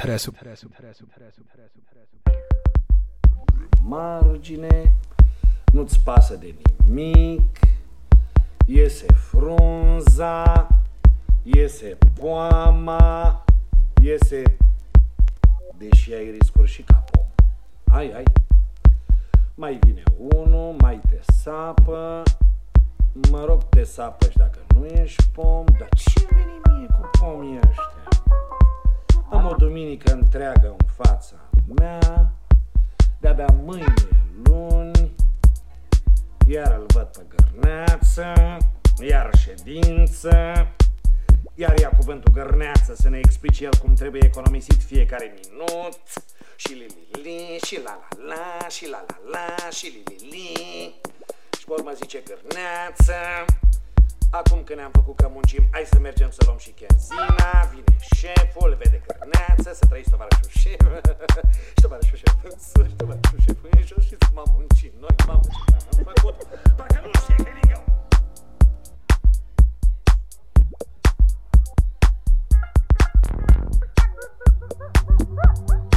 interesul. Margine, nu-ți pasă de nimic, iese frunza, iese poama, iese, deși ai riscuri și ca pom. Ai, ai. Mai vine unul, mai te sapă, mă rog, te sapă și dacă nu ești pom, dar ce veni mie cu pomii ăștia? Am o duminică întreagă în fața mea, de-abia mâine luni, iar îl văd pe gărneață, iar ședință, iar ia cuvântul gărneață să ne explice el cum trebuie economisit fiecare minut, și li li li, și la la la, și la la la, și li li li. Și pe urmă zice gărneață, Acum că ne-am făcut că muncim, hai să mergem să luăm și chenzina. Vine șeful, vede cărneață, să trăiți tovarășul șef. Și tovarășul șef, și tovarășul șef Și m-am muncit, noi m-am muncit, am făcut. Parcă nu știe că eu. Ha ha ha!